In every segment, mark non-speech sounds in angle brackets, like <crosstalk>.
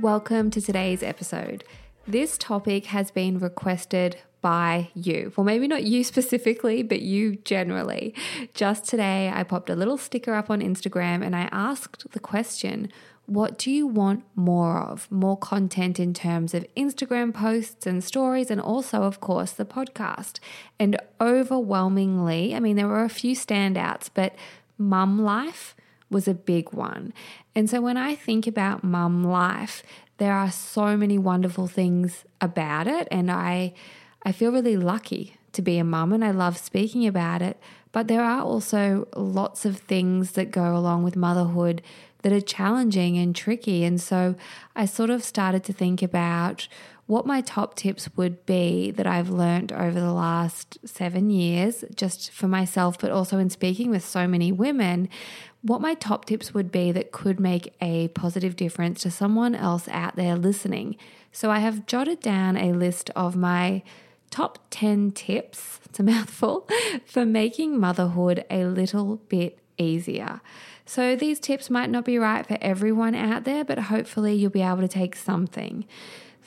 Welcome to today's episode. This topic has been requested by you. Well, maybe not you specifically, but you generally. Just today, I popped a little sticker up on Instagram and I asked the question what do you want more of? More content in terms of Instagram posts and stories, and also, of course, the podcast. And overwhelmingly, I mean, there were a few standouts, but mum life was a big one. And so when I think about mum life, there are so many wonderful things about it. And I, I feel really lucky to be a mum and I love speaking about it. But there are also lots of things that go along with motherhood that are challenging and tricky. And so I sort of started to think about what my top tips would be that I've learned over the last seven years, just for myself, but also in speaking with so many women, what my top tips would be that could make a positive difference to someone else out there listening. So I have jotted down a list of my top 10 tips, it's a <laughs> mouthful, for making motherhood a little bit easier. So these tips might not be right for everyone out there, but hopefully you'll be able to take something.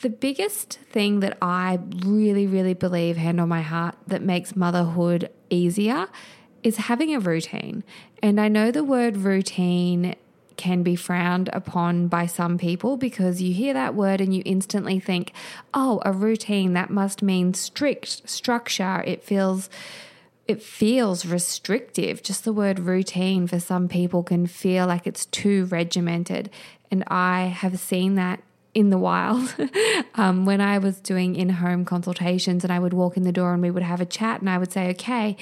The biggest thing that I really, really believe, hand on my heart, that makes motherhood easier is having a routine. And I know the word routine can be frowned upon by some people because you hear that word and you instantly think, oh, a routine, that must mean strict structure. It feels it feels restrictive. Just the word routine for some people can feel like it's too regimented. And I have seen that in the wild <laughs> um, when I was doing in home consultations and I would walk in the door and we would have a chat and I would say, okay,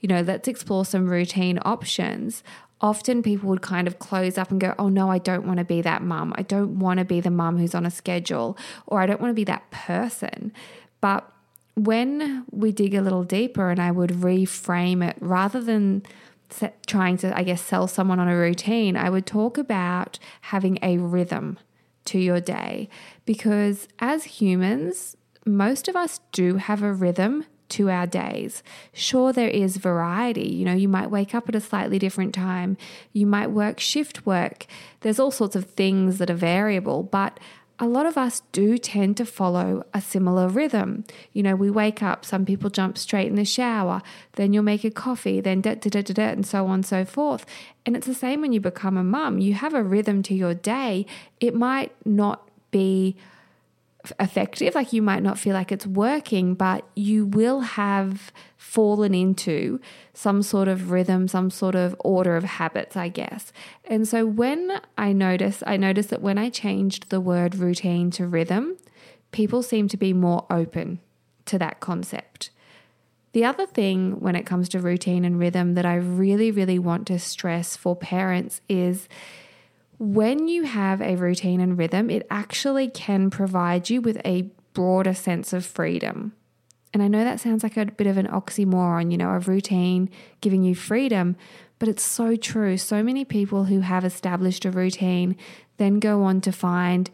you know, let's explore some routine options. Often people would kind of close up and go, oh no, I don't want to be that mum. I don't want to be the mum who's on a schedule or I don't want to be that person. But when we dig a little deeper and I would reframe it rather than trying to, I guess, sell someone on a routine, I would talk about having a rhythm to your day because as humans, most of us do have a rhythm to our days. Sure, there is variety. You know, you might wake up at a slightly different time, you might work shift work. There's all sorts of things that are variable, but a lot of us do tend to follow a similar rhythm. You know, we wake up, some people jump straight in the shower, then you'll make a coffee, then da da da da da, and so on and so forth. And it's the same when you become a mum. You have a rhythm to your day. It might not be effective. Like you might not feel like it's working, but you will have fallen into some sort of rhythm, some sort of order of habits, I guess. And so when I notice, I notice that when I changed the word routine to rhythm, people seem to be more open to that concept. The other thing when it comes to routine and rhythm that I really, really want to stress for parents is when you have a routine and rhythm, it actually can provide you with a broader sense of freedom. And I know that sounds like a bit of an oxymoron, you know, a routine giving you freedom, But it's so true. So many people who have established a routine then go on to find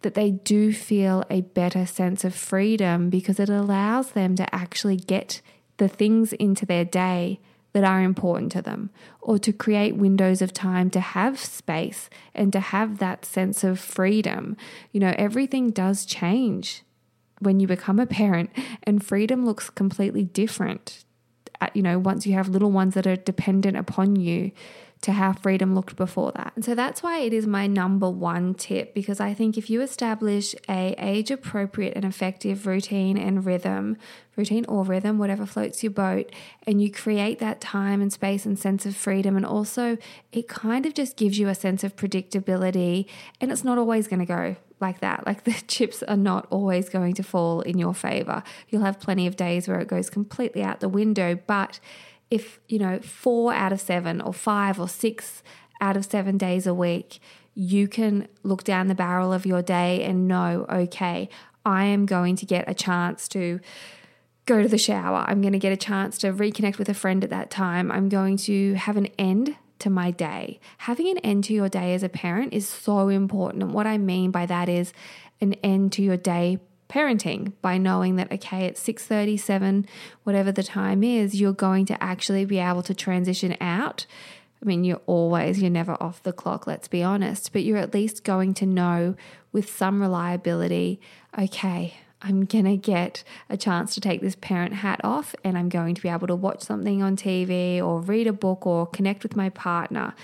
that they do feel a better sense of freedom because it allows them to actually get the things into their day that are important to them, or to create windows of time to have space and to have that sense of freedom. You know, everything does change when you become a parent, and freedom looks completely different. Uh, you know, once you have little ones that are dependent upon you to how freedom looked before that. And so that's why it is my number one tip because I think if you establish a age appropriate and effective routine and rhythm, routine or rhythm, whatever floats your boat, and you create that time and space and sense of freedom and also it kind of just gives you a sense of predictability and it's not always going to go like that. Like <laughs> the chips are not always going to fall in your favor. You'll have plenty of days where it goes completely out the window, but if, you know, four out of seven or five or six out of seven days a week, you can look down the barrel of your day and know, okay, I am going to get a chance to go to the shower. I'm going to get a chance to reconnect with a friend at that time. I'm going to have an end to my day. Having an end to your day as a parent is so important. And what I mean by that is an end to your day parenting by knowing that okay at 6:37 whatever the time is you're going to actually be able to transition out. I mean you're always you're never off the clock let's be honest but you're at least going to know with some reliability okay I'm going to get a chance to take this parent hat off and I'm going to be able to watch something on TV or read a book or connect with my partner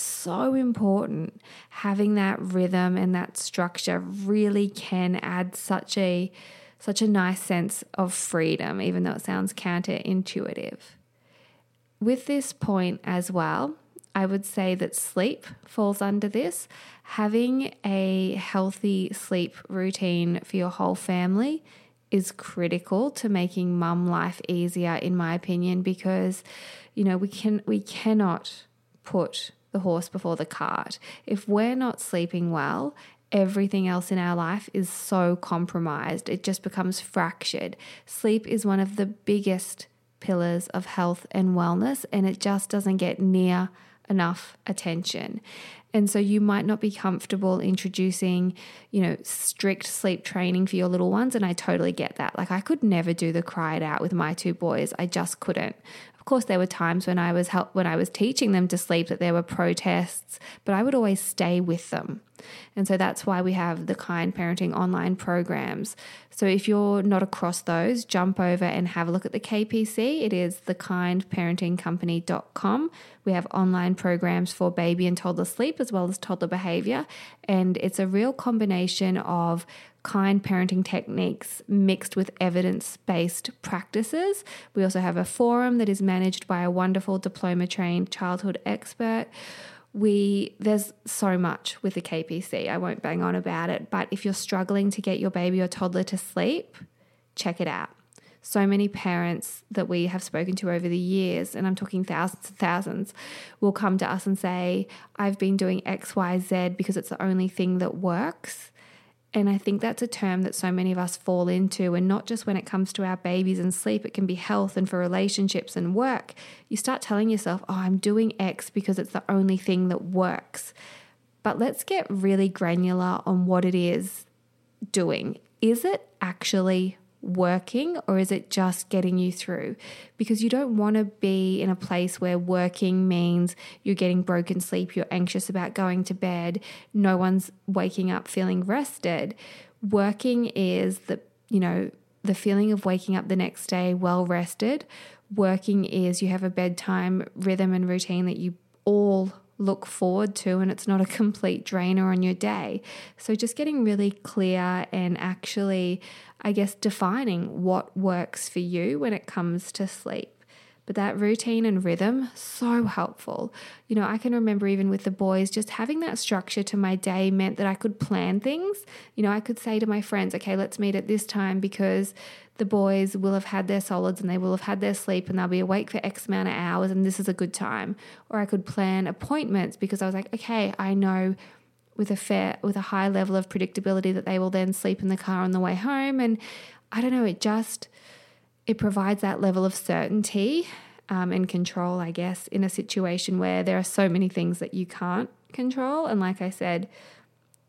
so important. Having that rhythm and that structure really can add such a such a nice sense of freedom, even though it sounds counterintuitive. With this point as well, I would say that sleep falls under this. Having a healthy sleep routine for your whole family is critical to making mum life easier in my opinion because you know we can we cannot put the horse before the cart. If we're not sleeping well, everything else in our life is so compromised. It just becomes fractured. Sleep is one of the biggest pillars of health and wellness, and it just doesn't get near enough attention. And so you might not be comfortable introducing, you know, strict sleep training for your little ones. And I totally get that. Like I could never do the cry it out with my two boys. I just couldn't. Of course, there were times when I was help when I was teaching them to sleep that there were protests, but I would always stay with them. And so that's why we have the kind parenting online programs. So if you're not across those, jump over and have a look at the KPC. It is the thekindparentingcompany.com. We have online programs for baby and toddler sleep as well as toddler behavior. And it's a real combination of kind parenting techniques mixed with evidence based practices. We also have a forum that is managed by a wonderful diploma trained childhood expert. We there's so much with the KPC. I won't bang on about it, but if you're struggling to get your baby or toddler to sleep, check it out. So many parents that we have spoken to over the years, and I'm talking thousands and thousands, will come to us and say, I've been doing XYZ because it's the only thing that works. And I think that's a term that so many of us fall into. And not just when it comes to our babies and sleep, it can be health and for relationships and work. You start telling yourself, oh, I'm doing X because it's the only thing that works. But let's get really granular on what it is doing. Is it actually working or is it just getting you through? Because you don't want to be in a place where working means you're getting broken sleep, you're anxious about going to bed, no one's waking up feeling rested. Working is the, you know, the feeling of waking up the next day well rested. Working is you have a bedtime rhythm and routine that you all look forward to and it's not a <laughs> complete drainer on your day. So just getting really clear and actually I guess, defining what works for you when it comes to sleep. But that routine and rhythm, so helpful. You know, I can remember even with the boys, just having that structure to my day meant that I could plan things. You know, I could say to my friends, okay, let's meet at this time because the boys will have had their solids and they will have had their sleep and they'll be awake for X amount of hours and this is a good time. Or I could plan appointments because I was like, okay, I know with a fair with a high level of predictability that they will then sleep in the car on the way home and I don't know it just it provides that level of certainty um, and control, I guess, in a situation where there are so many things that you can't control. And like I said,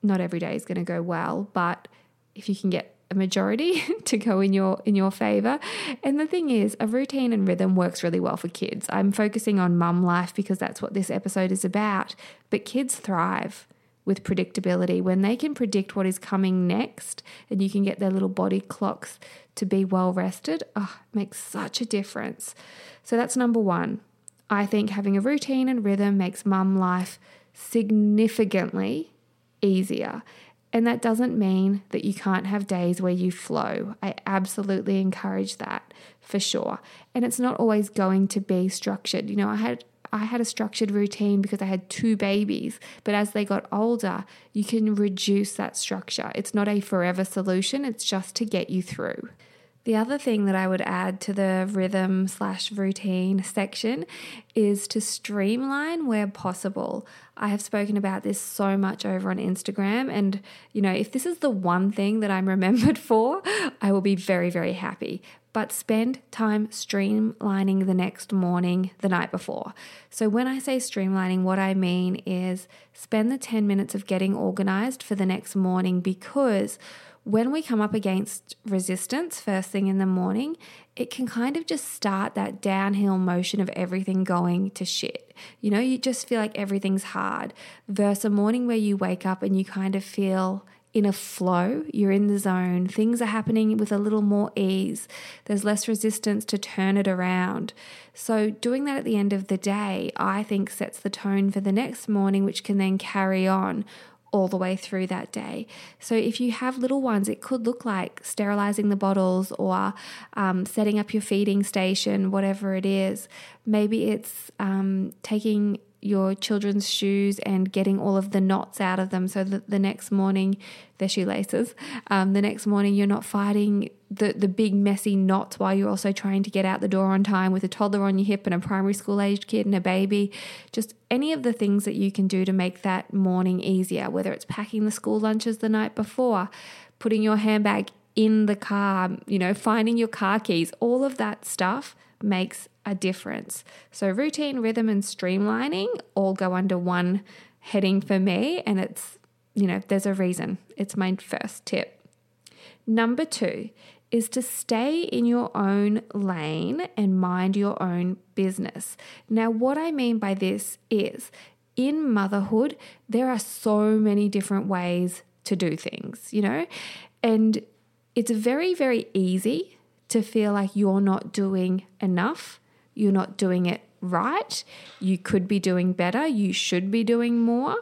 not every day is going to go well, but if you can get a majority <laughs> to go in your in your favor. And the thing is, a routine and rhythm works really well for kids. I'm focusing on mum life because that's what this episode is about, but kids thrive with predictability when they can predict what is coming next and you can get their little body clocks to be well rested. Oh, makes such a difference. So that's number 1. I think having a routine and rhythm makes mum life significantly easier. And that doesn't mean that you can't have days where you flow. I absolutely encourage that for sure. And it's not always going to be structured. You know, I had I had a structured routine because I had two babies, but as they got older, you can reduce that structure. It's not a forever solution, it's just to get you through. The other thing that I would add to the rhythm slash routine section is to streamline where possible. I have spoken about this so much over on Instagram, and you know, if this is the one thing that I'm <laughs> remembered for, I will be very, very happy. But spend time streamlining the next morning the night before. So, when I say streamlining, what I mean is spend the 10 minutes of getting organized for the next morning because when we come up against resistance first thing in the morning, it can kind of just start that downhill motion of everything going to shit. You know, you just feel like everything's hard versus a morning where you wake up and you kind of feel in a flow, you're in the zone, things are happening with a little more ease, there's less resistance to turn it around. So, doing that at the end of the day, I think sets the tone for the next morning, which can then carry on all the way through that day. So, if you have little ones, it could look like sterilizing the bottles or um, setting up your feeding station, whatever it is. Maybe it's um, taking your children's shoes and getting all of the knots out of them so that the next morning, their shoelaces, um, the next morning you're not fighting the, the big messy knots while you're also trying to get out the door on time with a toddler on your hip and a primary school aged kid and a baby. Just any of the things that you can do to make that morning easier, whether it's packing the school lunches the night before, putting your handbag in the car, you know, finding your car keys, all of that stuff makes a difference. So, routine, rhythm, and streamlining all go under one heading for me, and it's, you know, there's a reason. It's my first tip. Number two is to stay in your own lane and mind your own business. Now, what I mean by this is in motherhood, there are so many different ways to do things, you know, and it's very, very easy to feel like you're not doing enough, you're not doing it right, you could be doing better, you should be doing more.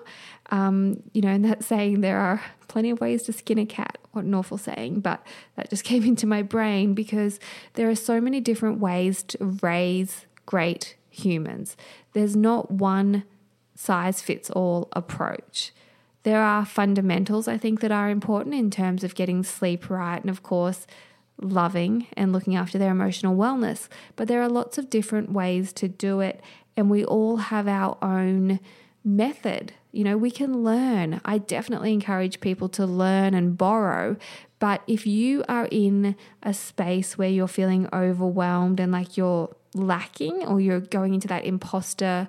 Um, you know, and that saying there are plenty of ways to skin a cat. What an awful saying, but that just <laughs> came into my brain because there are so many different ways to raise great humans. There's not one size fits all approach. There are fundamentals I think that are important in terms of getting sleep right, and of course, loving and looking after their emotional wellness. But there are lots of different ways to do it, and we all have our own method. You know, we can learn. I definitely encourage people to learn and borrow. But if you are in a space where you're feeling overwhelmed and like you're lacking, or you're going into that imposter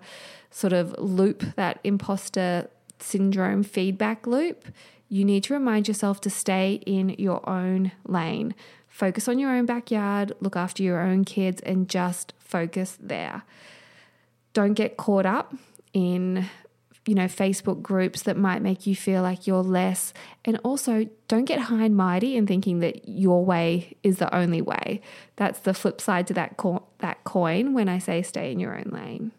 sort of loop, that imposter syndrome feedback loop, you need to remind yourself to stay in your own lane. Focus on your own backyard, look after your own kids, and just focus there. Don't get caught up in you know Facebook groups that might make you feel like you're less. And also don't get high and mighty in thinking that your way is the only way. That's the flip side to that co- that coin when I say stay in your own lane.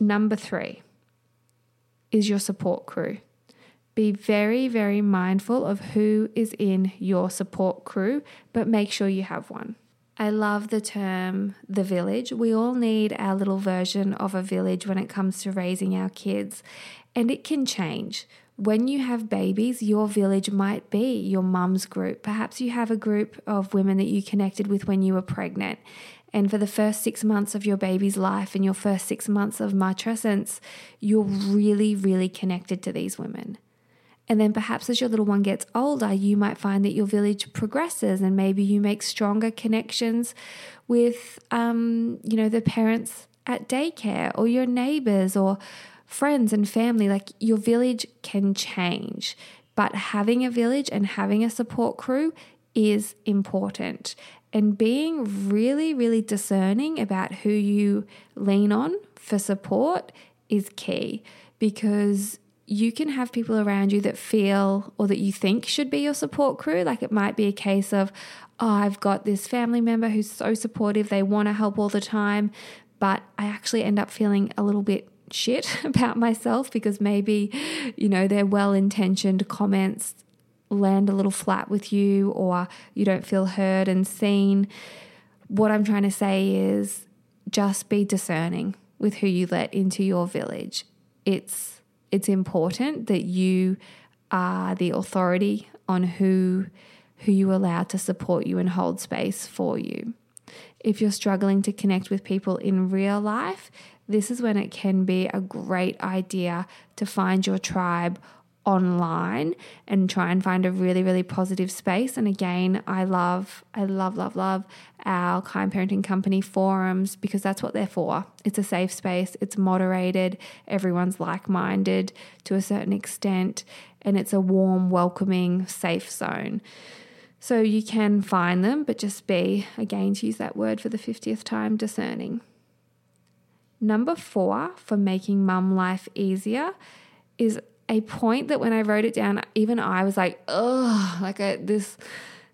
Number 3 is your support crew be very, very mindful of who is in your support crew, but make sure you have one. I love the term the village. We all need our little version of a village when it comes to raising our kids, and it can change. When you have babies, your village might be your mum's group. Perhaps you have a group of women that you connected with when you were pregnant. And for the first six months of your baby's life and your first six months of matrescence, you're really, really connected to these women. And then perhaps as your little one gets older, you might find that your village progresses and maybe you make stronger connections with, um, you know, the parents at daycare or your neighbors or friends and family. Like your village can change, but having a village and having a support crew is important. And being really, really discerning about who you lean on for support is key because you can have people around you that feel or that you think should be your support crew. Like it might be a case of, oh, I've got this family member who's so supportive, they want to help all the time, but I actually end up feeling a little bit shit <laughs> about myself because maybe, you know, their well intentioned comments land a little flat with you or you don't feel heard and seen. What I'm trying to say is just be discerning with who you let into your village. It's it's important that you are the authority on who who you allow to support you and hold space for you. If you're struggling to connect with people in real life, this is when it can be a great idea to find your tribe online and try and find a really really positive space. And again i love i love love love our kind parenting company forums because that's what they're for. It's a safe space. It's moderated. Everyone's like-minded to a certain extent. And it's a warm welcoming safe zone. So you can find them but just be again to use that word for the 50th time discerning. Number 4 for making mum life easier is a point that when I wrote it down, even I was like, oh, like a, this,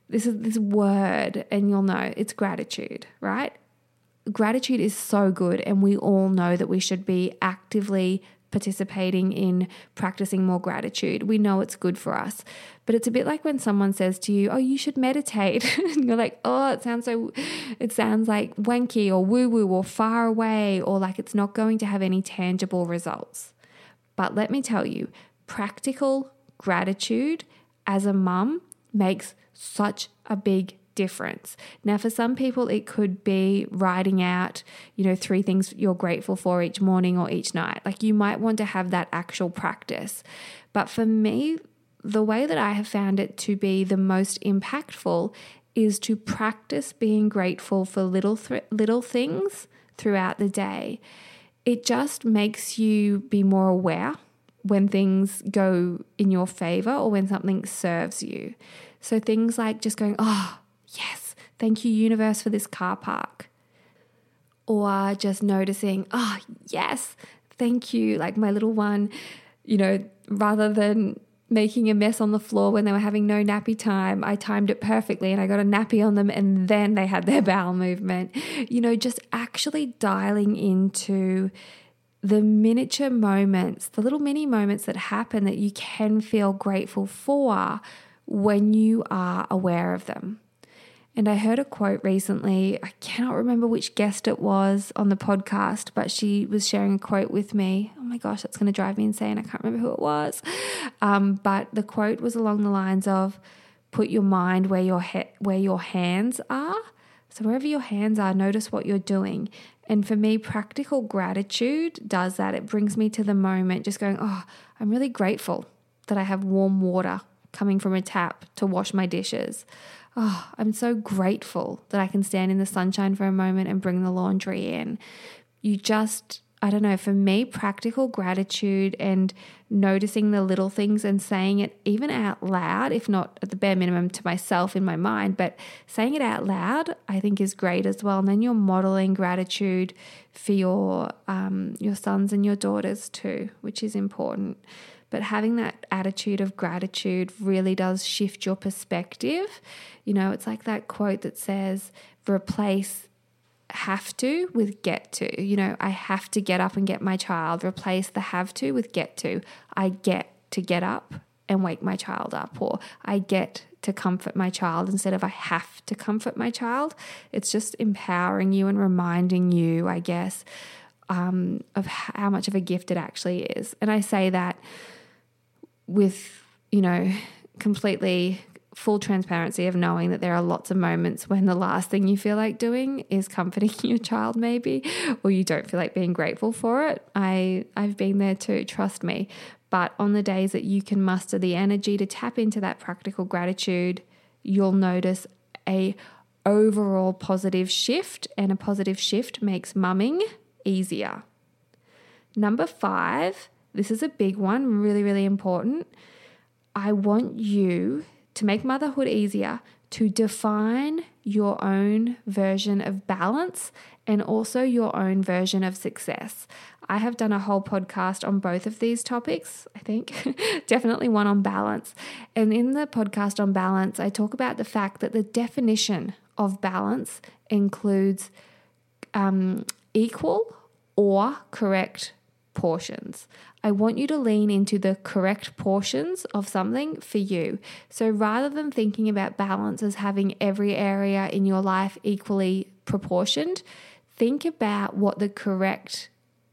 this is this word, and you'll know it's gratitude, right? Gratitude is so good, and we all know that we should be actively participating in practicing more gratitude. We know it's good for us. But it's a bit like when someone says to you, "Oh, you should meditate." <laughs> and you're like, "Oh, it sounds so it sounds like wanky or woo-woo or far away or like it's not going to have any tangible results." But let me tell you, practical gratitude as a mum makes such a big difference. Now, for some people, it could be writing out, you know, three things you're grateful for each morning or each night. Like you might want to have that actual practice. But for me, the way that I have found it to be the most impactful is to practice being grateful for little th- little things throughout the day it just makes you be more aware when things go in your favor or when something serves you. So things like just going, oh, yes, thank you, universe, for this car park. Or just noticing, oh, yes, thank you. Like my little one, you know, rather than making a mess on the floor when they were having no nappy time. I timed it perfectly and I got a nappy on them and then they had their <laughs> bowel movement. You know, just actually dialing into the miniature moments, the little mini moments that happen that you can feel grateful for when you are aware of them. And I heard a quote recently. I cannot remember which guest it was on the podcast, but she was sharing a quote with me. Oh my gosh, that's going to drive me insane. I can't remember who it was. Um, but the quote was along the lines of put your mind where your, he- where your hands are. So, wherever your hands are, notice what you're doing. And for me, practical gratitude does that. It brings me to the moment, just going, oh, I'm really grateful that I have warm water coming from a tap to wash my dishes oh, I'm so grateful that I can stand in the sunshine for a moment and bring the laundry in. You just, I don't know, for me, practical gratitude and noticing the little things and saying it even out loud, if not at the bare minimum to myself in my mind, but saying it out loud, I think is great as well. And then you're modeling gratitude for your um, your sons and your daughters too, which is important. But having that attitude of gratitude really does shift your perspective. You know, it's like that quote that says, replace have to with get to. You know, I have to get up and get my child. Replace the have to with get to. I get to get up and wake my child up, or I get to comfort my child instead of I have to comfort my child. It's just empowering you and reminding you, I guess, um, of how much of a gift it actually is. And I say that with, you know, completely full transparency of knowing that there are lots of moments when the last thing you feel like doing is comforting <laughs> your child maybe or you don't feel like being grateful for it. I I've been there too, trust me. But on the days that you can muster the energy to tap into that practical gratitude, you'll notice a overall positive shift, and a positive shift makes mumming easier. Number five, this is a big one, really, really important. I want you to make motherhood easier to define your own version of balance and also your own version of success. I have done a whole podcast on both of these topics, I think, <laughs> definitely one on balance. And in the podcast on balance, I talk about the fact that the definition of balance includes um, equal or correct portions. I want you to lean into the correct portions of something for you. So rather than thinking about balance as having every area in your life equally proportioned, think about what the correct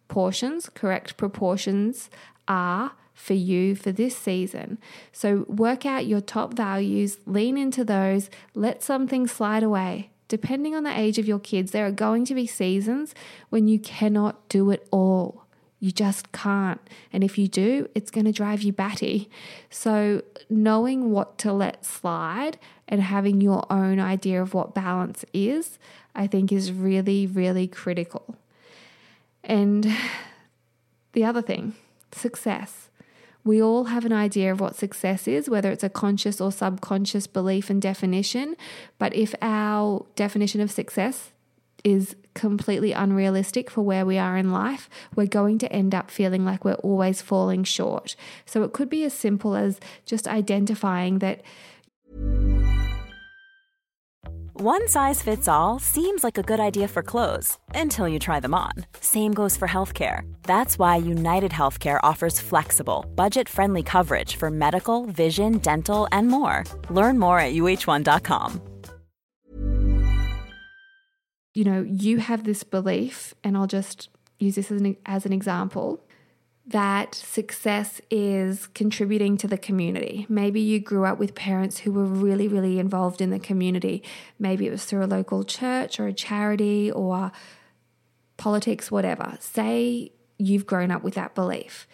portions, correct proportions are for you for this season. So work out your top values, lean into those, let something slide away. Depending on the age of your kids, there are going to be seasons when you cannot do it all. You just can't. And if you do, it's going to drive you batty. So, knowing what to let slide and having your own idea of what balance is, I think is really, really critical. And <sighs> the other thing, success. We all have an idea of what success is, whether it's a conscious or subconscious belief and definition. But if our definition of success is completely unrealistic for where we are in life, we're going to end up feeling like we're always falling short. So it could be as simple as just identifying that. One size fits all seems like a good idea for clothes until you try them on. Same goes for healthcare. That's why United Healthcare offers flexible, budget friendly coverage for medical, vision, dental, and more. Learn more at uh1.com you know, you have this belief, and I'll just use this as an, as an example that success is contributing to the community. Maybe you grew up with parents who were really, really involved in the community. Maybe it was through a local church or a charity or politics, whatever. Say you've grown up with that belief,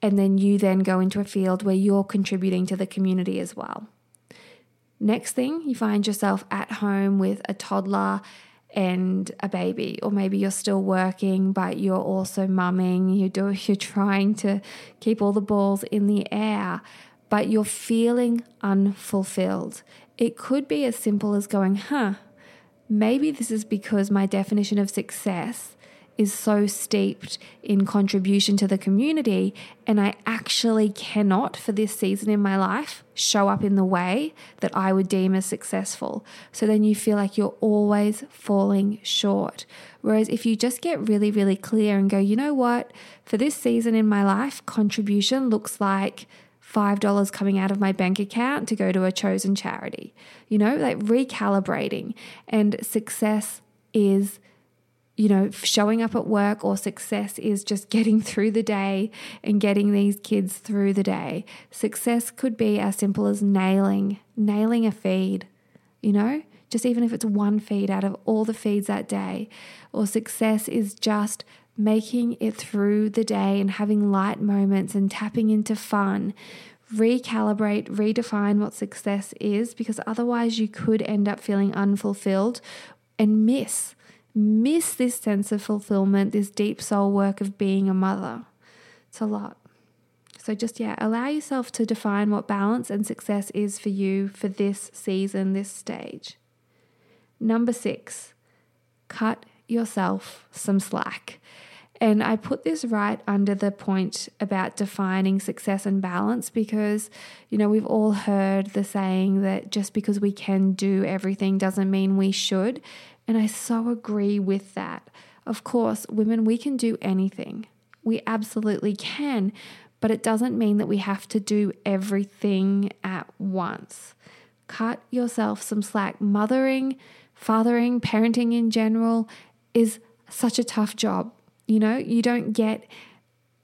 and then you then go into a field where you're contributing to the community as well. Next thing, you find yourself at home with a toddler and a baby or maybe you're still working but you're also mumming you do you're trying to keep all the balls in the air but you're feeling unfulfilled. It could be as simple as going huh maybe this is because my definition of success is so steeped in contribution to the community, and I actually cannot, for this season in my life, show up in the way that I would deem as successful. So then you feel like you're always falling short. Whereas if you just get really, really clear and go, you know what, for this season in my life, contribution looks like $5 coming out of my bank account to go to a chosen charity, you know, like recalibrating. And success is you know, showing up at work or success is just getting <laughs> through the day and getting these kids through the day. Success could be as simple as nailing, nailing a feed, you know, just even if it's one feed out of all the feeds that day. Or success is just making it through the day and having light moments and tapping into fun. Recalibrate, redefine what success is because otherwise you could end up feeling unfulfilled and miss miss this sense of fulfillment, this deep soul work of being a mother. It's a lot. So, just yeah, allow yourself to define what balance and success is for you for this season, this stage. Number six, cut yourself some slack. And I put this right under the point about defining success and balance because, you know, we've all heard the saying that just because we can do everything doesn't mean we should. And I so agree with that. Of course, women, we can do anything. We absolutely can, but it doesn't mean that we have to do everything at once. Cut yourself some slack. Mothering, fathering, parenting in general is such a tough job. You know, you don't get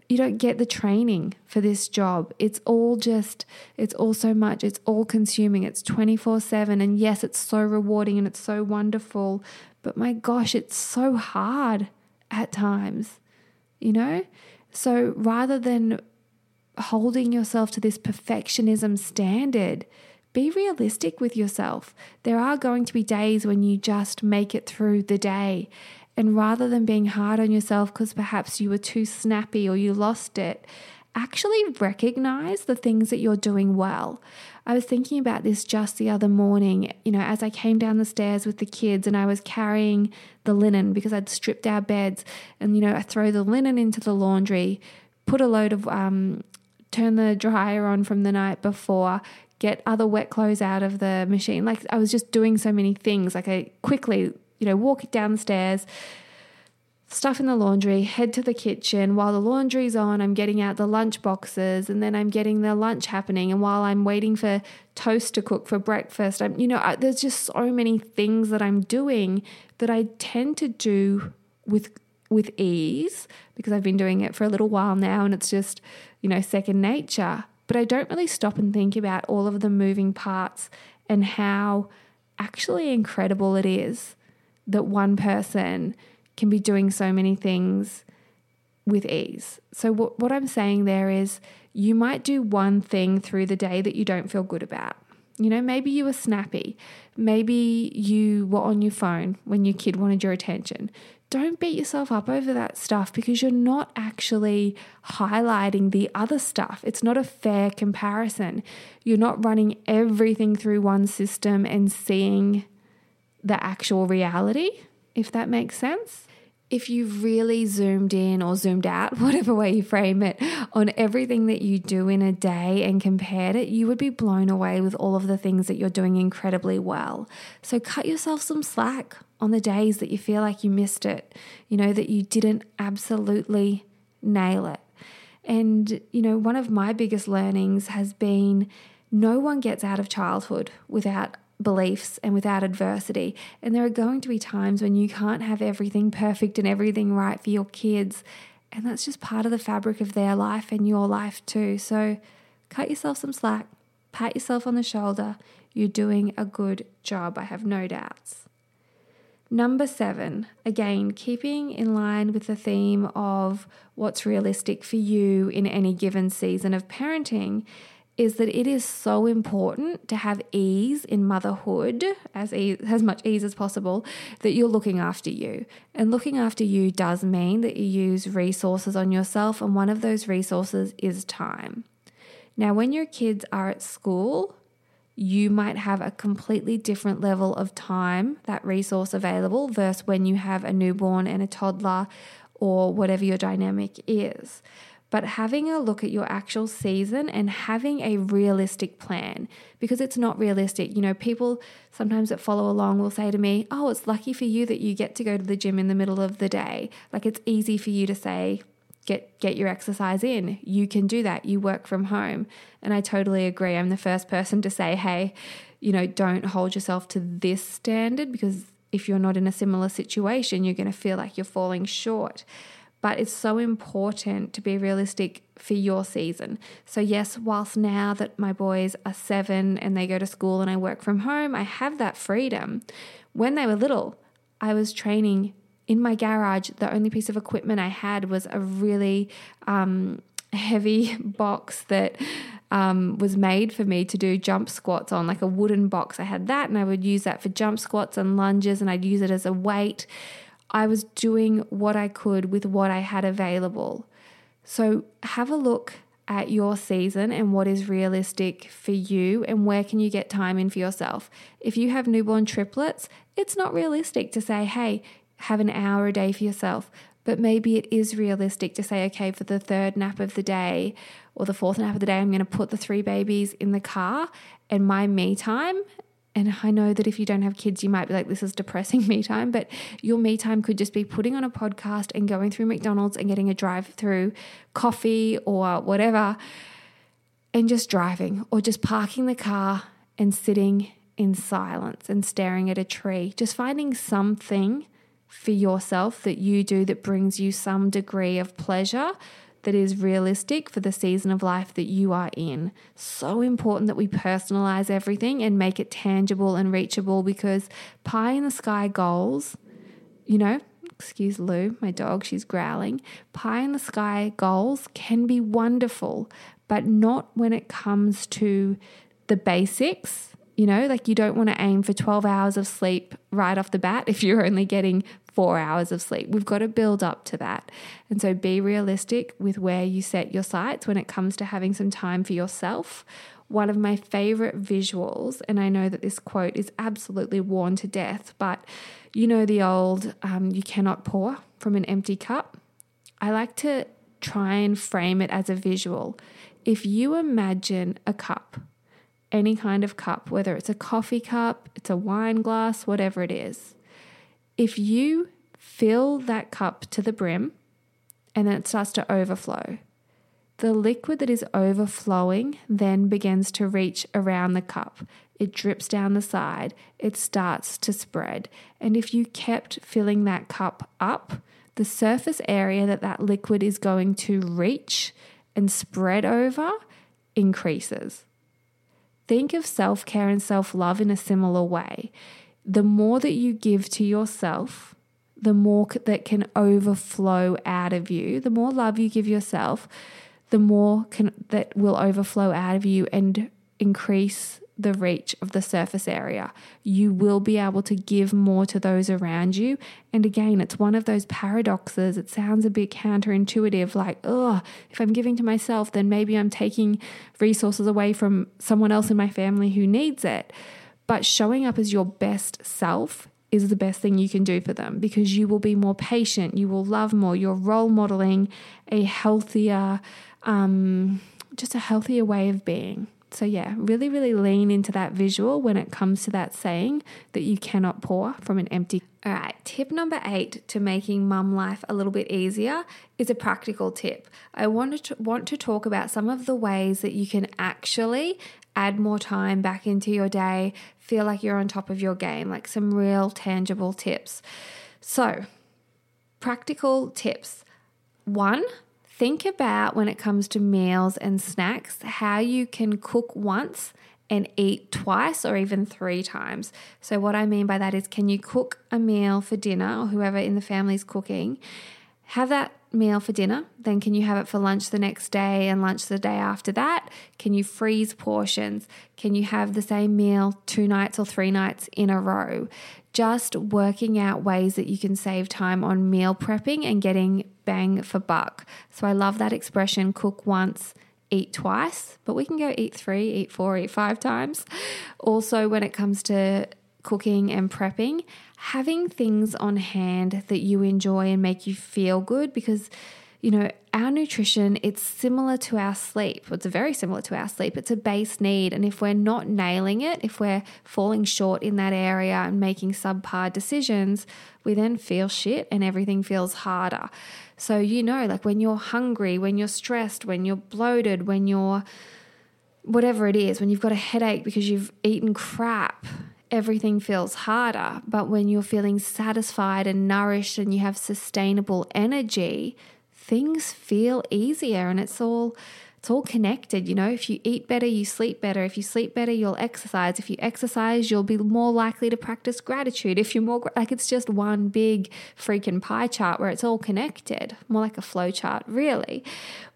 you don't get the training for this job. It's all just, it's all so much. It's all consuming. It's 24 7. And yes, it's so rewarding and it's so wonderful. But my gosh, it's so hard at times, you know? So rather than holding yourself to this perfectionism standard. Be realistic with yourself. There are going to be days when you just make it through the day. And rather than being hard on yourself because perhaps you were too snappy or you lost it, actually recognize the things that you're doing well. I was thinking about this just the other morning, you know, as I came down the stairs with the kids and I was carrying the linen because I'd stripped our beds and, you know, I throw the linen into the laundry, put a load of, um, turn the dryer on from the night before, get other wet clothes out of the machine. Like I was just doing so many things. Like I quickly, you know, walk downstairs, stuff in the laundry, head to the kitchen. While the laundry's on, I'm getting out the lunch boxes and then I'm getting the lunch happening. And while I'm waiting for toast to cook for breakfast, I'm, you know, there's just so many things that I'm doing that I tend to do with with ease because I've been doing it for a little while now and it's just, you know, second nature. But I don't really stop and think about all of the moving parts and how actually incredible it is that one person can be doing so many things with ease. So, what, what I'm saying there is you might do one thing through the day that you don't feel good about. You know, maybe you were snappy. Maybe you were on your phone when your kid wanted your attention. Don't beat yourself up over that stuff because you're not actually highlighting the other stuff. It's not a fair comparison. You're not running everything through one system and seeing the actual reality, if that makes sense if you've really zoomed in or zoomed out, <laughs> whatever way you frame it, on everything that you do in a day and compared it, you would be blown away with all of the things that you're doing incredibly well. So cut yourself some slack on the days that you feel like you missed it, you know, that you didn't absolutely nail it. And, you know, one of my biggest learnings has been no one gets out of childhood without beliefs and without adversity. And there are going to be times when you can't have everything perfect and everything right for your kids. And that's just part of the fabric of their life and your life too. So cut yourself some slack, pat yourself on the shoulder. You're doing a good job, I have no doubts. Number seven, again, keeping in line with the theme of what's realistic for you in any given season of parenting, is that it is so important to have ease in motherhood, as, ease, as much ease as possible, that you're looking after you. And looking after you does mean that you use resources on yourself, and one of those resources is time. Now, when your kids are at school, you might have a completely different level of time, that resource available, versus when you have a newborn and a toddler or whatever your dynamic is but having a look at your actual season and having a realistic plan because it's not realistic. You know, people sometimes that follow along will say to me, Oh, it's lucky for you that you get to go to the gym in the middle of the day. Like it's easy for you to say, Get, get your exercise in. You can do that. You work from home. And I totally agree. I'm the first person to say, hey, you know, don't hold yourself to this standard because if you're not in a similar situation, you're going to feel like you're falling short but it's so important to be realistic for your season. So, yes, whilst now that my boys are seven and they go to school and I work from home, I have that freedom. When they were little, I was training in my garage. The only piece of equipment I had was a really um, heavy <laughs> box that um, was made for me to do jump squats on, like a wooden box. I had that, and I would use that for jump squats and lunges, and I'd use it as a weight. I was doing what I could with what I had available. So have a look at your season and what is realistic for you and where can you get time in for yourself. If you have newborn triplets, it's not realistic to say, hey, have an hour a day for yourself. But maybe it is realistic to say, okay, for the third nap of the day or the fourth nap of the day, I'm going to put the three babies in the car and my me time and I know that if you don't have kids, you might be like, this is depressing <laughs> me time, but your me time could just be putting on a podcast and going through McDonald's and getting a drive through coffee or whatever and just driving or just parking the car and sitting in silence and staring at a tree. Just finding something for yourself that you do that brings you some degree of pleasure that is realistic for the season of life that you are in. So important that we personalize everything and make it tangible and reachable because pie in the sky goals, you know, excuse Lou, my dog, she's growling. Pie in the sky goals can be wonderful, but not when it comes to the basics. You know, like you don't want to aim for 12 hours of sleep right off the bat if you're only getting four hours of sleep. We've got to build up to that. And so be realistic with where you set your sights when it comes to having some time for yourself. One of my favorite visuals, and I know that this quote is absolutely worn to death, but you know the old, um, you cannot pour from an empty cup. I like to try and frame it as a visual. If you imagine a cup, any kind of cup, whether it's a coffee cup, it's a wine glass, whatever it is, if you fill that cup to the brim and then it starts to overflow, the liquid that is overflowing then begins to reach around the cup. It drips down the side, it starts to spread. And if you kept filling that cup up, the surface area that that liquid is going to reach and spread over increases. Think of self care and self love in a similar way the more that you give to yourself, the more that can overflow out of you, the more love you give yourself, the more can, that will overflow out of you and increase the reach of the surface area. You will be able to give more to those around you. And again, it's one of those paradoxes. It sounds a bit counterintuitive, like, oh, if I'm giving to myself, then maybe I'm taking resources away from someone else in my family who needs it. But showing up as your best self is the best thing you can do for them because you will be more patient, you will love more, you're role modeling a healthier, um, just a healthier way of being. So, yeah, really, really lean into that visual when it comes to that saying that you cannot pour from an empty. All right, tip number eight to making mum life a little bit easier is a practical tip. I wanted to want to talk about some of the ways that you can actually add more time back into your day, feel like you're on top of your game, like some real tangible tips. So, practical tips. One, think about when it comes to meals and snacks, how you can cook once and eat twice or even three times. So, what I mean by that is, can you cook a meal for dinner or whoever in the family is cooking? Have that meal for dinner, then can you have it for lunch the next day and lunch the day after that? Can you freeze portions? Can you have the same meal two nights or three nights in a row? Just working out ways that you can save time on meal prepping and getting bang for buck. So I love that expression cook once, eat twice, but we can go eat three, eat four, eat five times. Also, when it comes to cooking and prepping, having things on hand that you enjoy and make you feel good because you know our nutrition it's similar to our sleep. It's very similar to our sleep. It's a base need. And if we're not nailing it if we're falling short in that area and making subpar decisions we then feel shit and everything feels harder. So you know like when you're hungry when you're stressed when you're bloated when you're whatever it is when you've got a headache because you've eaten crap everything feels harder. But when you're feeling satisfied and nourished and you have sustainable energy, things feel easier and it's all it's all connected, you know. If you eat better, you sleep better. If you sleep better, you'll exercise. If you exercise, you'll be more likely to practice gratitude. If you're more like it's just one big freaking pie chart where it's all connected, more like a flow chart, really.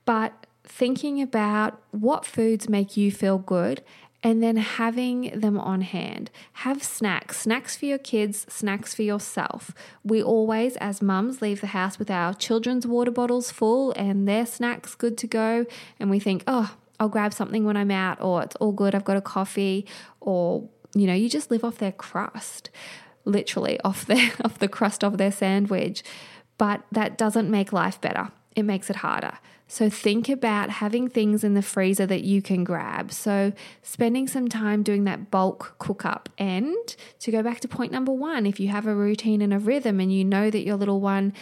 But thinking about what foods make you feel good and then having them on hand. Have snacks, snacks for your kids, snacks for yourself. We always, as mums, leave the house with our children's water bottles full and their snacks good to go. And we think, oh, I'll grab something when I'm out, or it's all good, I've got a coffee, or, you know, you just live off their crust, literally off <laughs> their off the crust of their sandwich. But that doesn't make life better. It makes it harder. So think about having things in the freezer that you can grab. So spending some time doing that bulk cook up. And to go back to point number one, if you have a routine and a rhythm and you know that your little one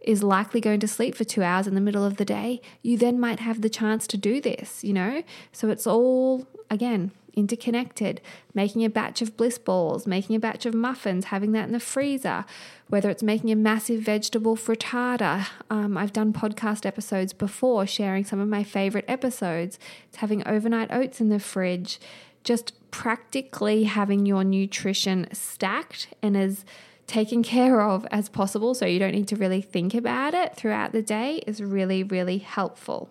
is likely going to sleep for two hours in the middle of the day, you then might have the chance to do this, you know? So it's all, again, interconnected, making a batch of bliss balls, making a batch of muffins, having that in the freezer, whether it's making a massive vegetable frittata. Um, I've done podcast episodes before sharing some of my favorite episodes. It's having overnight oats in the fridge, just practically having your nutrition stacked and as taken care of as possible so you don't need to really think about it throughout the day is really, really helpful.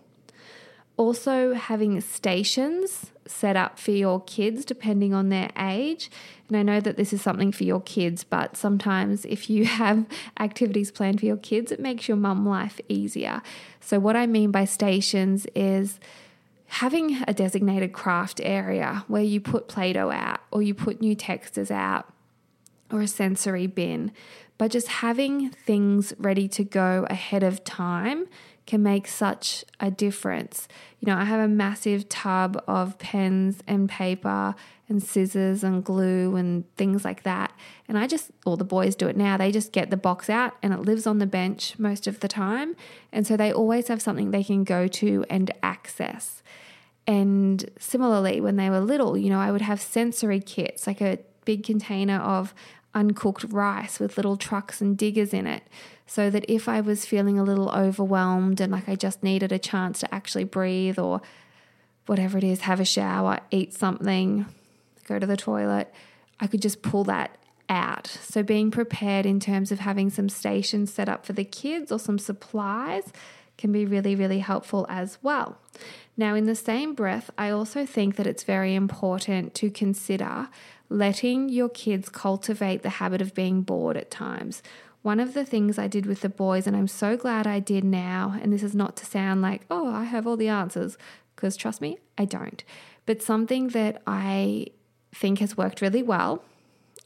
Also, having stations set up for your kids depending on their age. And I know that this is something for your kids, but sometimes if you <laughs> have activities planned for your kids, it makes your mum life easier. So, what I mean by stations is having a designated craft area where you put Play Doh out or you put new textures out or a sensory bin, but just having things ready to go ahead of time can make such a difference. You know, I have a massive tub of pens and paper and scissors and glue and things like that. And I just, all the boys do it now, they just get the box out and it lives on the bench most of the time. And so they always have something they can go to and access. And similarly, when they were little, you know, I would have sensory kits, like a big container of uncooked rice with little trucks and diggers in it so that if I was feeling a little overwhelmed and like I just needed a chance to actually breathe or whatever it is, have a shower, eat something, go to the toilet, I could just pull that out. So, being prepared in terms of having some stations set up for the kids or some supplies can be really, really helpful as well. Now, in the same breath, I also think that it's very important to consider letting your kids cultivate the habit of being bored at times. One of the things I did with the boys, and I'm so glad I did now, and this is not to sound like, oh, I have all the answers, because trust me, I don't. But something that I think has worked really well,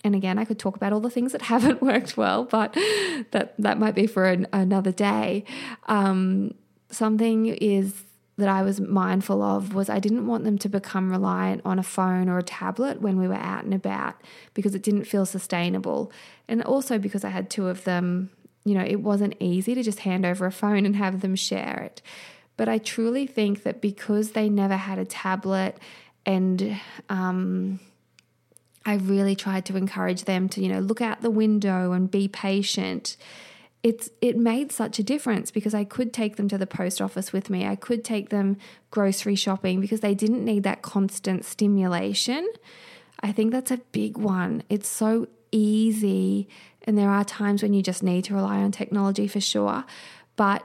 and again, I could talk about all the things that <laughs> haven't worked well, but that that might be for an, another day. Um, something is that I was mindful of was I didn't want them to become reliant on a phone or a tablet when we were out and about because it didn't feel sustainable. And also because I had two of them, you know, it wasn't easy to just hand over a phone and have them share it. But I truly think that because they never had a tablet and um, I really tried to encourage them to, you know, look out the window and be patient it's it made such a difference because I could take them to the post office with me. I could take them grocery shopping because they didn't need that constant stimulation. I think that's a big one. It's so easy and there are times when you just need to rely on technology for sure, but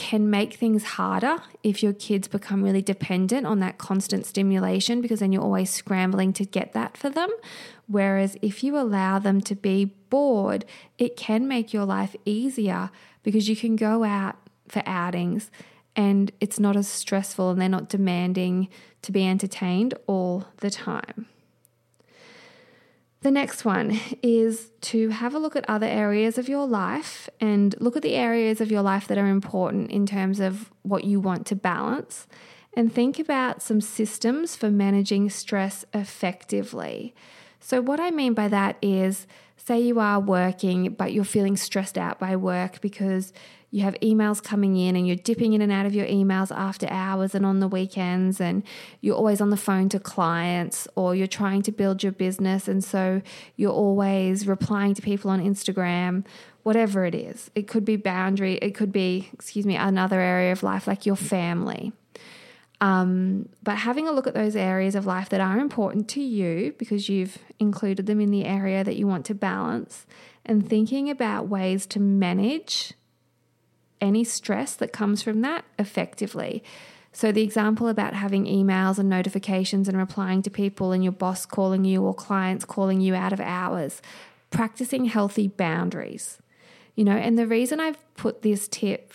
can make things harder if your kids become really dependent on that constant stimulation because then you're always scrambling to get that for them. Whereas if you allow them to be bored, it can make your life easier because you can go out for outings and it's not as stressful and they're not demanding to be entertained all the time. The next one is to have a look at other areas of your life and look at the areas of your life that are important in terms of what you want to balance and think about some systems for managing stress effectively. So, what I mean by that is say you are working, but you're feeling stressed out by work because you have emails coming in and you're dipping in and out of your emails after hours and on the weekends, and you're always on the phone to clients, or you're trying to build your business, and so you're always replying to people on Instagram, whatever it is. It could be boundary, it could be, excuse me, another area of life like your family. Um, but having a look at those areas of life that are important to you because you've included them in the area that you want to balance and thinking about ways to manage any stress that comes from that effectively. So, the example about having emails and notifications and replying to people and your boss calling you or clients calling you out of hours, practicing healthy boundaries. You know, and the reason I've put this tip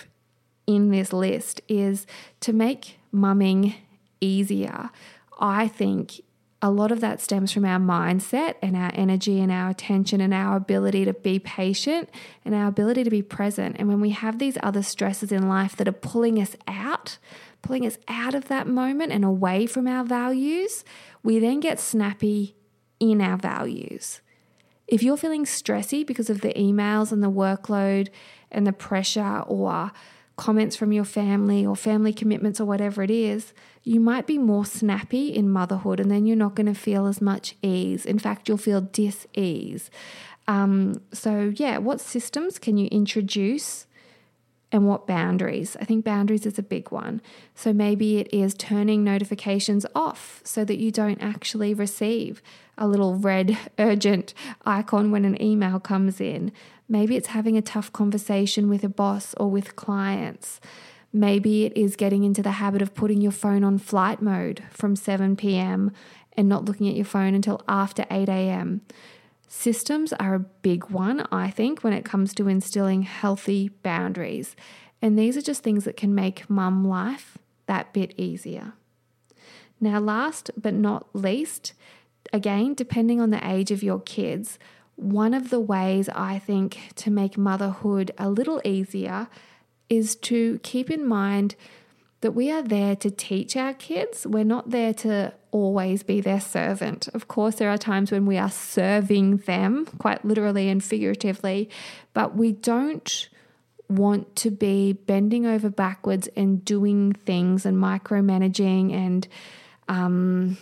in this list is to make mumming easier. I think a lot of that stems from our mindset and our energy and our attention and our ability to be patient and our ability to be present. And when we have these other stresses in life that are pulling us out, pulling us out of that moment and away from our values, we then get snappy in our values. If you're feeling stressy because of the emails and the workload and the pressure or comments from your family or family commitments or whatever it is, you might be more snappy in motherhood and then you're not going to feel as much ease. In fact, you'll feel dis ease. Um, so, yeah, what systems can you introduce and what boundaries? I think boundaries is a big one. So, maybe it is turning notifications off so that you don't actually receive a little red <laughs> urgent icon when an email comes in. Maybe it's having a tough conversation with a boss or with clients. Maybe it is getting into the habit of putting your phone on flight mode from 7 p.m. and not looking at your phone until after 8 a.m. Systems are a big one, I think, when it comes to instilling healthy boundaries. And these are just things that can make mum life that bit easier. Now, last but not least, again, depending on the age of your kids, one of the ways I think to make motherhood a little easier is to keep in mind that we are there to teach our kids. We're not there to always be their servant. Of course, there are times when we are serving them, quite literally and figuratively, but we don't want to be bending over backwards and doing things and micromanaging and um,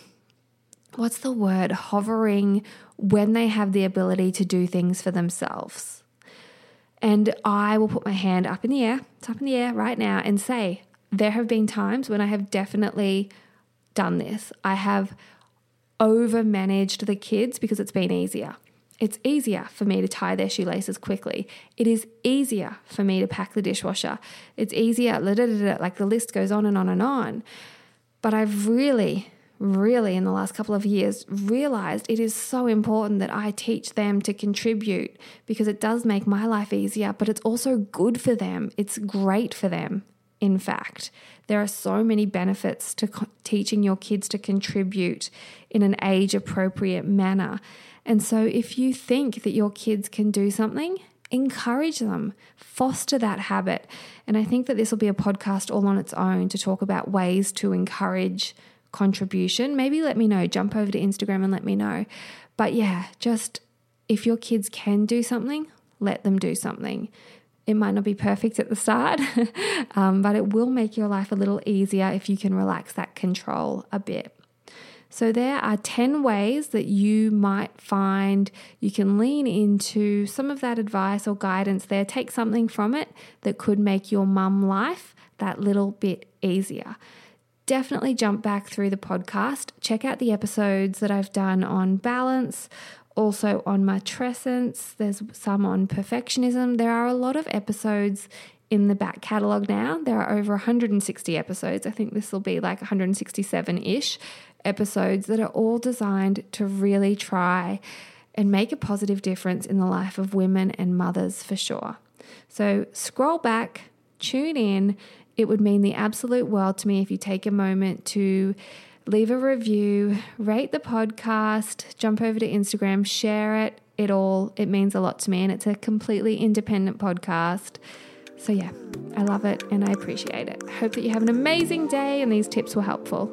what's the word hovering when they have the ability to do things for themselves. And I will put my hand up in the air, it's up in the air right now, and say, there have been times when I have definitely done this. I have over managed the kids because it's been easier. It's easier for me to tie their shoelaces quickly. It is easier for me to pack the dishwasher. It's easier, like the list goes on and on and on. But I've really, really, in the last couple of years, realized it is so important that I teach them to contribute because it does make my life easier, but it's also good for them. It's great for them. In fact, there are so many benefits to co- teaching your kids to contribute in an age appropriate manner. And so, if you think that your kids can do something, encourage them, foster that habit. And I think that this will be a podcast all on its own to talk about ways to encourage contribution. Maybe let me know, jump over to Instagram and let me know. But yeah, just if your kids can do something, let them do something. It might not be perfect at the start, <laughs> um, but it will make your life a little easier if you can relax that control a bit. So, there are 10 ways that you might find you can lean into some of that advice or guidance there. Take something from it that could make your mum life that little bit easier. Definitely jump back through the podcast. Check out the episodes that I've done on balance, also on matrescence. There's some on perfectionism. There are a lot of episodes in the back catalogue now. There are over 160 episodes. I think this will be like 167 ish episodes that are all designed to really try and make a positive difference in the life of women and mothers for sure. So scroll back, tune in. It would mean the absolute world to me if you take a moment to leave a review, rate the podcast, jump over to Instagram, share it. It all it means a lot to me and it's a completely independent podcast. So yeah, I love it and I appreciate it. Hope that you have an amazing day and these tips were helpful.